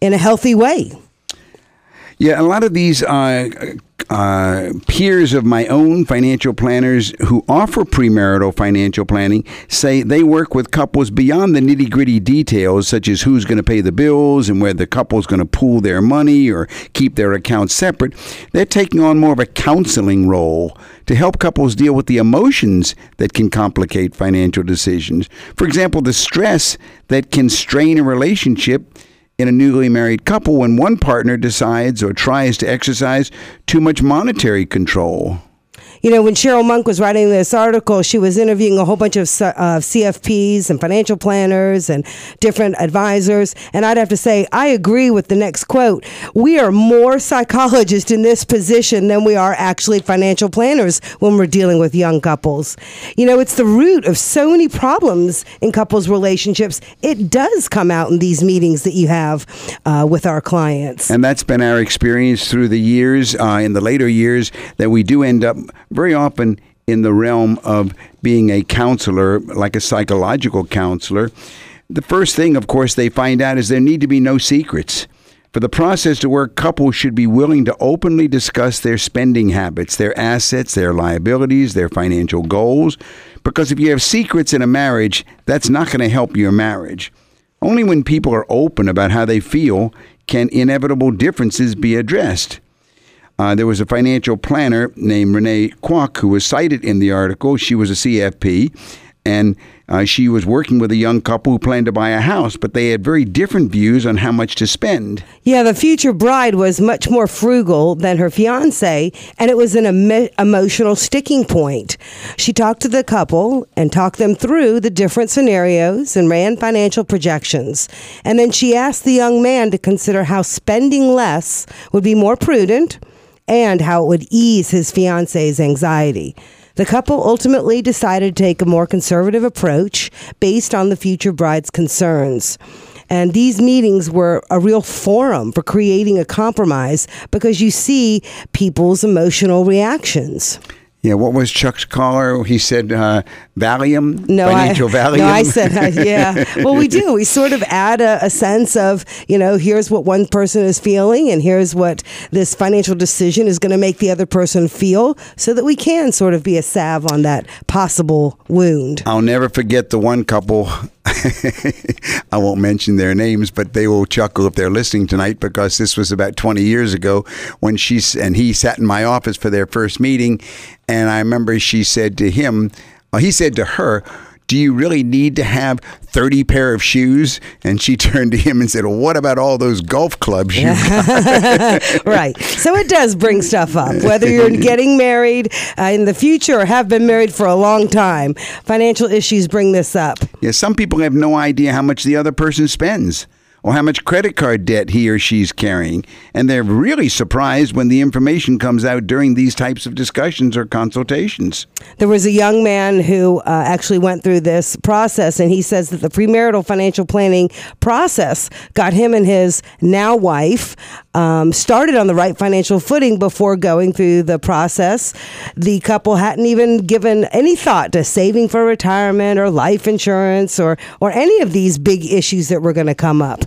in a healthy way. Yeah, a lot of these uh, uh, peers of my own financial planners who offer premarital financial planning say they work with couples beyond the nitty gritty details, such as who's going to pay the bills and where the couple's going to pool their money or keep their accounts separate. They're taking on more of a counseling role to help couples deal with the emotions that can complicate financial decisions. For example, the stress that can strain a relationship in a newly married couple when one partner decides or tries to exercise too much monetary control. You know, when Cheryl Munk was writing this article, she was interviewing a whole bunch of uh, CFPs and financial planners and different advisors. And I'd have to say, I agree with the next quote. We are more psychologists in this position than we are actually financial planners when we're dealing with young couples. You know, it's the root of so many problems in couples' relationships. It does come out in these meetings that you have uh, with our clients. And that's been our experience through the years, uh, in the later years, that we do end up very often in the realm of being a counselor, like a psychological counselor. The first thing, of course, they find out is there need to be no secrets. For the process to work, couples should be willing to openly discuss their spending habits, their assets, their liabilities, their financial goals. Because if you have secrets in a marriage, that's not going to help your marriage. Only when people are open about how they feel can inevitable differences be addressed. Uh, there was a financial planner named Renee Kwok who was cited in the article. She was a CFP, and uh, she was working with a young couple who planned to buy a house, but they had very different views on how much to spend. Yeah, the future bride was much more frugal than her fiance, and it was an em- emotional sticking point. She talked to the couple and talked them through the different scenarios and ran financial projections. And then she asked the young man to consider how spending less would be more prudent and how it would ease his fiance's anxiety. The couple ultimately decided to take a more conservative approach based on the future bride's concerns. And these meetings were a real forum for creating a compromise because you see people's emotional reactions. Yeah, what was Chuck's caller? He said uh, Valium, no, financial [LAUGHS] I, Valium. No, I said uh, yeah. well, we do. We sort of add a, a, sense of you know here's what one person is feeling, and here's what this financial decision is going to make the other person feel, so that we can sort of be a salve on that possible wound. I'll never forget the one couple [LAUGHS] I won't mention their names, but they will chuckle if they're listening tonight because this was about 20 years ago when she and he sat in my office for their first meeting. And I remember she said to him, well, he said to her, do you really need to have 30 pair of shoes? And she [LAUGHS] turned to him and said, well, what about all those golf clubs you [LAUGHS] right. So it does bring stuff up, whether you're [LAUGHS] getting married uh, in the future or have been married for a long time. Financial issues bring this up. Yeah, some people have no idea how much the other person spends or how much credit card debt he or she's carrying. And they're really surprised when the information comes out during these types of discussions or consultations. There was a young man who uh, actually went through this process, and he says that the premarital financial planning process got him and his now wife um, started on the right financial footing before going through the process. The couple hadn't even given any thought to saving for retirement or life insurance or, or any of these big issues that were going to come up.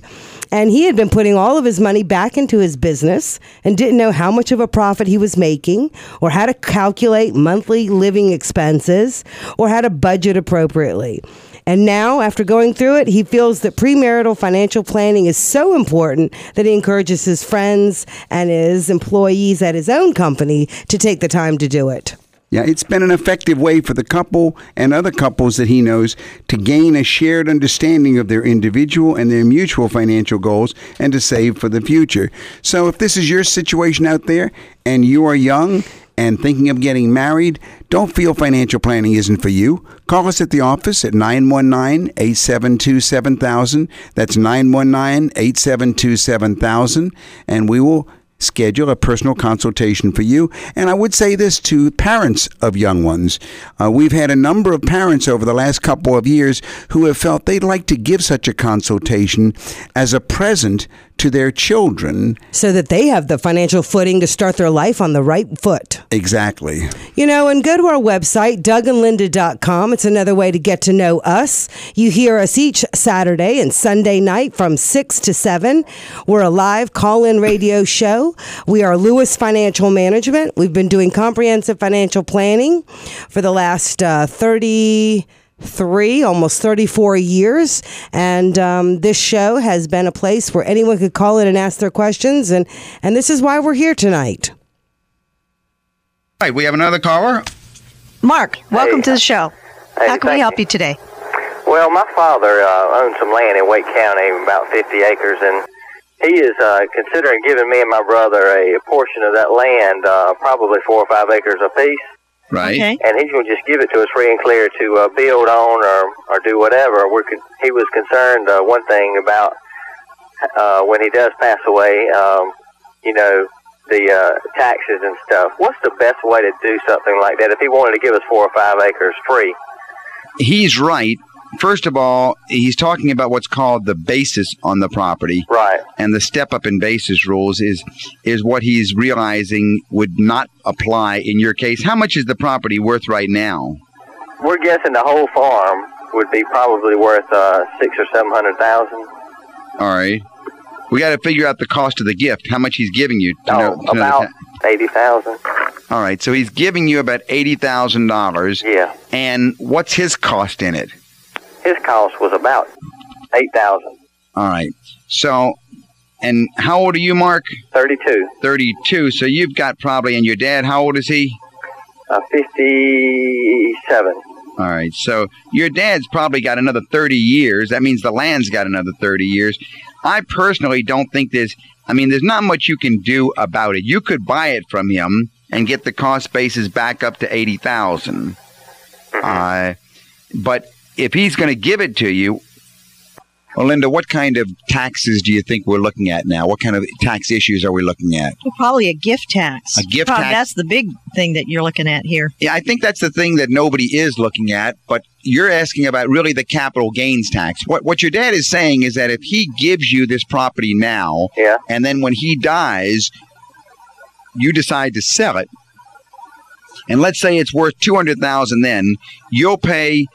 And he had been putting all of his money back into his business and didn't know how much of a profit he was making, or how to calculate monthly living expenses, or how to budget appropriately. And now, after going through it, he feels that premarital financial planning is so important that he encourages his friends and his employees at his own company to take the time to do it. Yeah, it's been an effective way for the couple and other couples that he knows to gain a shared understanding of their individual and their mutual financial goals and to save for the future. So if this is your situation out there and you are young and thinking of getting married, don't feel financial planning isn't for you. Call us at the office at 919 872 7000. That's 919 872 7000. And we will schedule a personal consultation for you. And I would say this to parents of young ones. Uh, we've had a number of parents over the last couple of years who have felt they'd like to give such a consultation as a present to their children. So that they have the financial footing to start their life on the right foot. Exactly. You know, and go to our website, dougandlinda.com. It's another way to get to know us. You hear us each Saturday and Sunday night from 6 to 7. We're a live call in radio show. We are Lewis Financial Management. We've been doing comprehensive financial planning for the last uh, 30 three, almost 34 years. And um, this show has been a place where anyone could call in and ask their questions. And, and this is why we're here tonight. All right, we have another caller. Mark, welcome Hey. to the show. Hey, How can we thank help you today? Well, my father uh, owns some land in Wake County, about 50 acres, and he is uh, considering giving me and my brother a portion of that land, uh, probably four or five acres apiece. Right. Okay. And he's going to just give it to us free and clear to uh, build on or, or do whatever. We're con- he was concerned uh, one thing about uh, when he does pass away, um, you know, the uh, taxes and stuff. What's the best way to do something like that if he wanted to give us four or five acres free? He's right. First of all, he's talking about what's called the basis on the property. Right. and the step up in basis rules is is what he's realizing would not apply in your case. How much is the property worth right now? We're guessing the whole farm would be probably worth uh, six or seven hundred thousand. All right. We got to figure out the cost of the gift, how much he's giving you. To know, Oh, to know the about eighty thousand. all right, so he's giving you about eighty thousand dollars. Yeah. And what's his cost in it? His cost was about eight thousand. All right. So, and how old are you, Mark? Thirty-two. Thirty-two. So you've got probably, and your dad, how old is he? Uh, Fifty-seven. All right. So your dad's probably got another 30 years. That means the land's got another 30 years. I personally don't think there's, I mean, there's not much you can do about it. You could buy it from him and get the cost basis back up to 80,000. Uh, but if he's going to give it to you, well, Linda, what kind of taxes do you think we're looking at now? What kind of tax issues are we looking at? Well, probably a gift tax. A gift Probably tax? That's the big thing that you're looking at here. Yeah, I think that's the thing that nobody is looking at, but you're asking about really the capital gains tax. What what your dad is saying is that if he gives you this property now, Yeah. and then when he dies, you decide to sell it, and let's say it's worth two hundred thousand, then you'll pay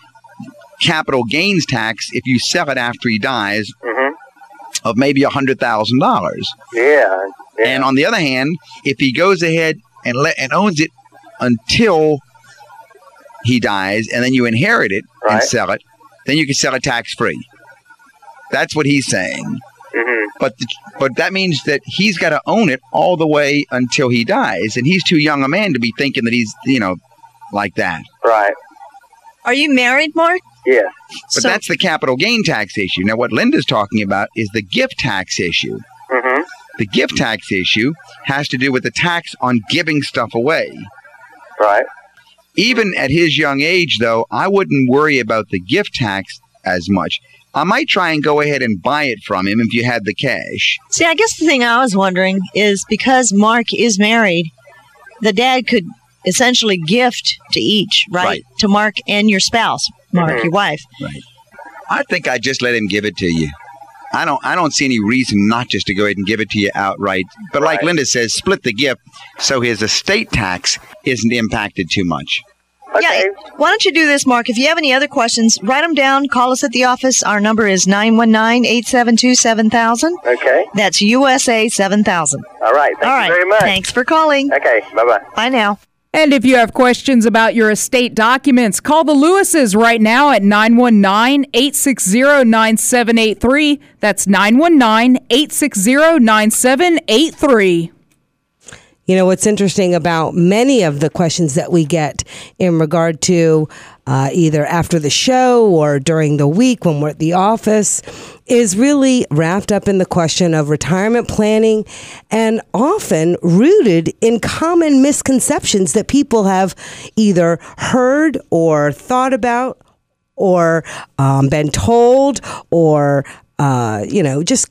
capital gains tax if you sell it after he dies Mhm. of maybe a hundred thousand dollars. Yeah. yeah. And on the other hand, if he goes ahead and let and owns it until he dies, and then you inherit it and sell it, then you can sell it tax free. That's what he's saying. Mhm. But the, but that means that he's got to own it all the way until he dies, and he's too young a man to be thinking that he's you know like that. Right. Are you married, Mark? Yeah. But So- that's the capital gain tax issue. Now, what Linda's talking about is the gift tax issue. Mhm. The gift tax issue has to do with the tax on giving stuff away. Right. even at his young age, though, I wouldn't worry about the gift tax as much. I might try and go ahead and buy it from him if you had the cash. See, I guess the thing I was wondering is because Mark is married, the dad could essentially gift to each, right? Right. To Mark and your spouse, Mark, Mhm. your wife. Right. I think I'd just let him give it to you. I don't I don't see any reason not just to go ahead and give it to you outright. But like Right. Linda says, split the gift so his estate tax isn't impacted too much. Okay. Yeah. Why don't you do this, Mark? If you have any other questions, write them down. Call us at the office. Our number is 919 872 7000. Okay. That's USA 7000. All right. Thank All right. you very much. Thanks for calling. Okay. Bye bye. Bye now. And if you have questions about your estate documents, call the Lewises right now at 919 860 9783. That's 919 860 9783. You know, what's interesting about many of the questions that we get in regard to uh, either after the show or during the week when we're at the office is really wrapped up in the question of retirement planning and often rooted in common misconceptions that people have either heard or thought about or um, been told or uh, you know just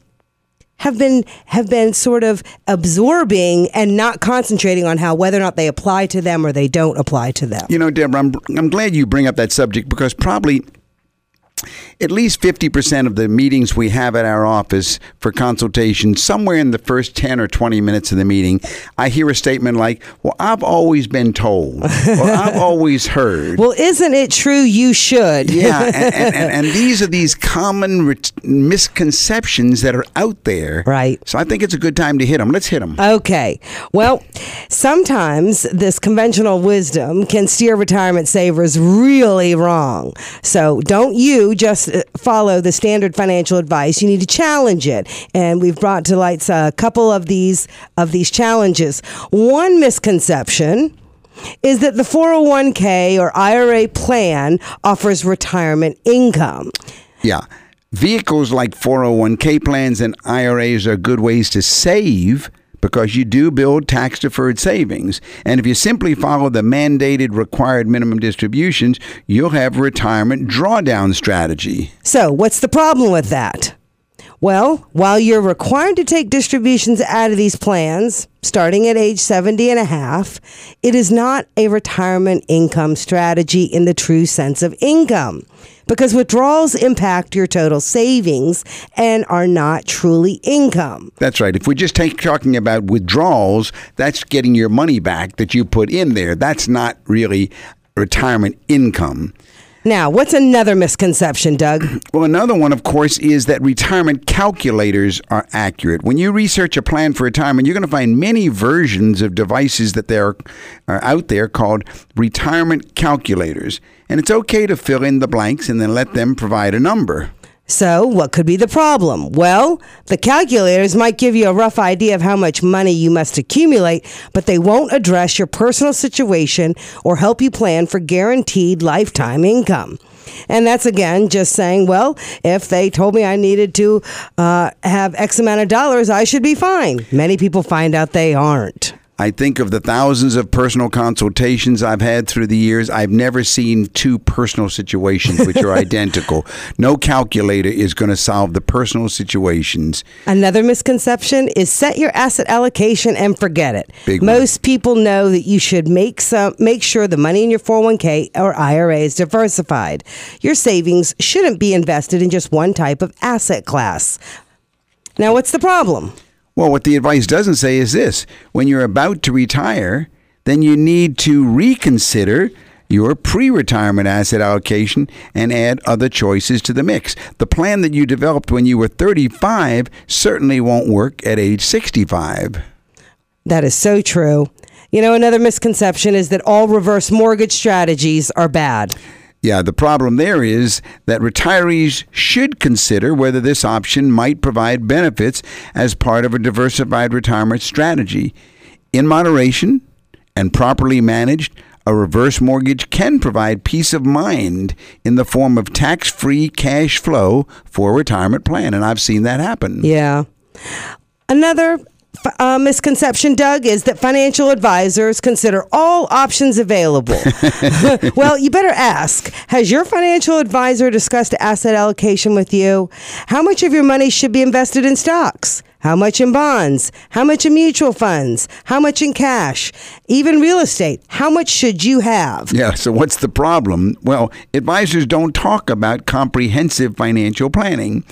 have been have been sort of absorbing and not concentrating on how whether or not they apply to them or they don't apply to them. You know, Deborah, I'm, I'm glad you bring up that subject because probably at least 50% of the meetings we have at our office for consultation, somewhere in the first 10 or 20 minutes of the meeting, I hear a statement like, Well, I've always been told, or [LAUGHS] I've always heard. Well, isn't it true you should? yeah, [LAUGHS] and, and, and, and these are these common misconceptions that are out there. Right. So I think it's a good time to hit them. Let's hit them. Okay. Well, sometimes this conventional wisdom can steer retirement savers really wrong. So don't you just uh, follow the standard financial advice. You need to challenge it. And we've brought to light a couple of these of these challenges. One misconception is that the 401k or IRA plan offers retirement income. Yeah. Vehicles like 401k plans and IRAs are good ways to save because you do build tax deferred savings. And if you simply follow the mandated required minimum distributions, you'll have a retirement drawdown strategy. So, what's the problem with that? Well, while you're required to take distributions out of these plans starting at age 70 and a half, it is not a retirement income strategy in the true sense of income because withdrawals impact your total savings and are not truly income. That's right. If we're just take, talking about withdrawals, that's getting your money back that you put in there. That's not really retirement income. Now, what's another misconception, Doug? [CLEARS THROAT] Well, another one, of course, is that retirement calculators are accurate. When you research a plan for retirement, you're going to find many versions of devices that there are out there called retirement calculators. And it's okay to fill in the blanks and then let them provide a number. So, what could be the problem? Well, the calculators might give you a rough idea of how much money you must accumulate, but they won't address your personal situation or help you plan for guaranteed lifetime income. And that's again just saying, well, if they told me I needed to uh, have X amount of dollars, I should be fine. Many people find out they aren't. I think of the thousands of personal consultations I've had through the years. I've never seen two personal situations which are [LAUGHS] identical. No calculator is going to solve the personal situations. Another misconception is set your asset allocation and forget it. Big one. Most people know that you should make some make sure the money in your 401k or IRA is diversified. Your savings shouldn't be invested in just one type of asset class. Now, what's the problem? Well, what the advice doesn't say is this when you're about to retire, then you need to reconsider your pre retirement asset allocation and add other choices to the mix. The plan that you developed when you were 35 certainly won't work at age 65. That is so true. You know, another misconception is that all reverse mortgage strategies are bad. Yeah, the problem there is that retirees should consider whether this option might provide benefits as part of a diversified retirement strategy. In moderation and properly managed, a reverse mortgage can provide peace of mind in the form of tax free cash flow for a retirement plan. And I've seen that happen. Yeah. Another uh, misconception, Doug, is that financial advisors consider all options available. [LAUGHS] well, you better ask Has your financial advisor discussed asset allocation with you? How much of your money should be invested in stocks? How much in bonds? How much in mutual funds? How much in cash? Even real estate. How much should you have? Yeah, so what's the problem? Well, advisors don't talk about comprehensive financial planning.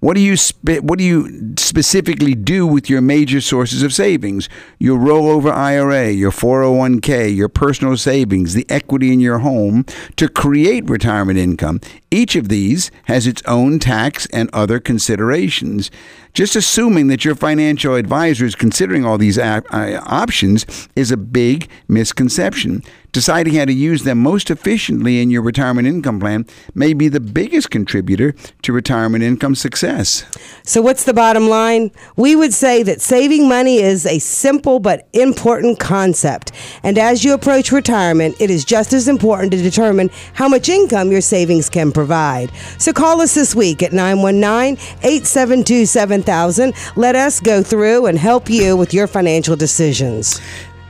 What do you spe- what do you specifically do with your major sources of savings? Your rollover IRA, your 401k, your personal savings, the equity in your home to create retirement income. Each of these has its own tax and other considerations. Just assuming that your financial advisor is considering all these uh, options is a big misconception. Deciding how to use them most efficiently in your retirement income plan may be the biggest contributor to retirement income success. So, what's the bottom line? We would say that saving money is a simple but important concept. And as you approach retirement, it is just as important to determine how much income your savings can provide. So, call us this week at 919 872 7000. Let us go through and help you with your financial decisions.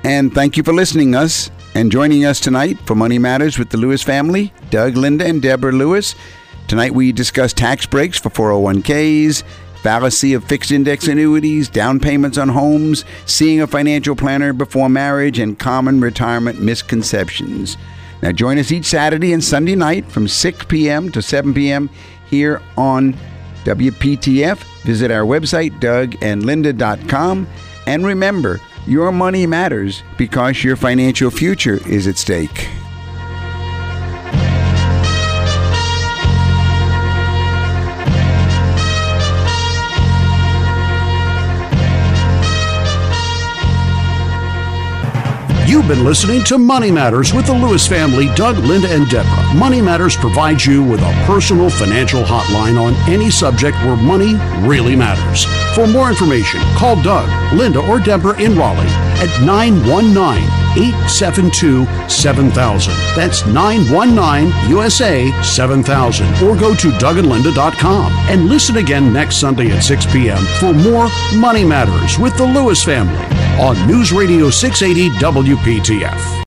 And thank you for listening us and joining us tonight for Money Matters with the Lewis family, Doug, Linda, and Deborah Lewis. Tonight we discuss tax breaks for 401ks, fallacy of fixed index annuities, down payments on homes, seeing a financial planner before marriage, and common retirement misconceptions. Now join us each Saturday and Sunday night from 6 p.m. to 7 p.m. here on WPTF. Visit our website, dougandlinda.com. And remember, your money matters because your financial future is at stake. You've been listening to Money Matters with the Lewis family, Doug, Linda, and Deborah. Money Matters provides you with a personal financial hotline on any subject where money really matters. For more information, call Doug, Linda, or Deborah in Raleigh at 919 872 7000. That's 919 USA 7000. Or go to dougandlinda.com and listen again next Sunday at 6 p.m. for more Money Matters with the Lewis family on News Radio 680 WPTF.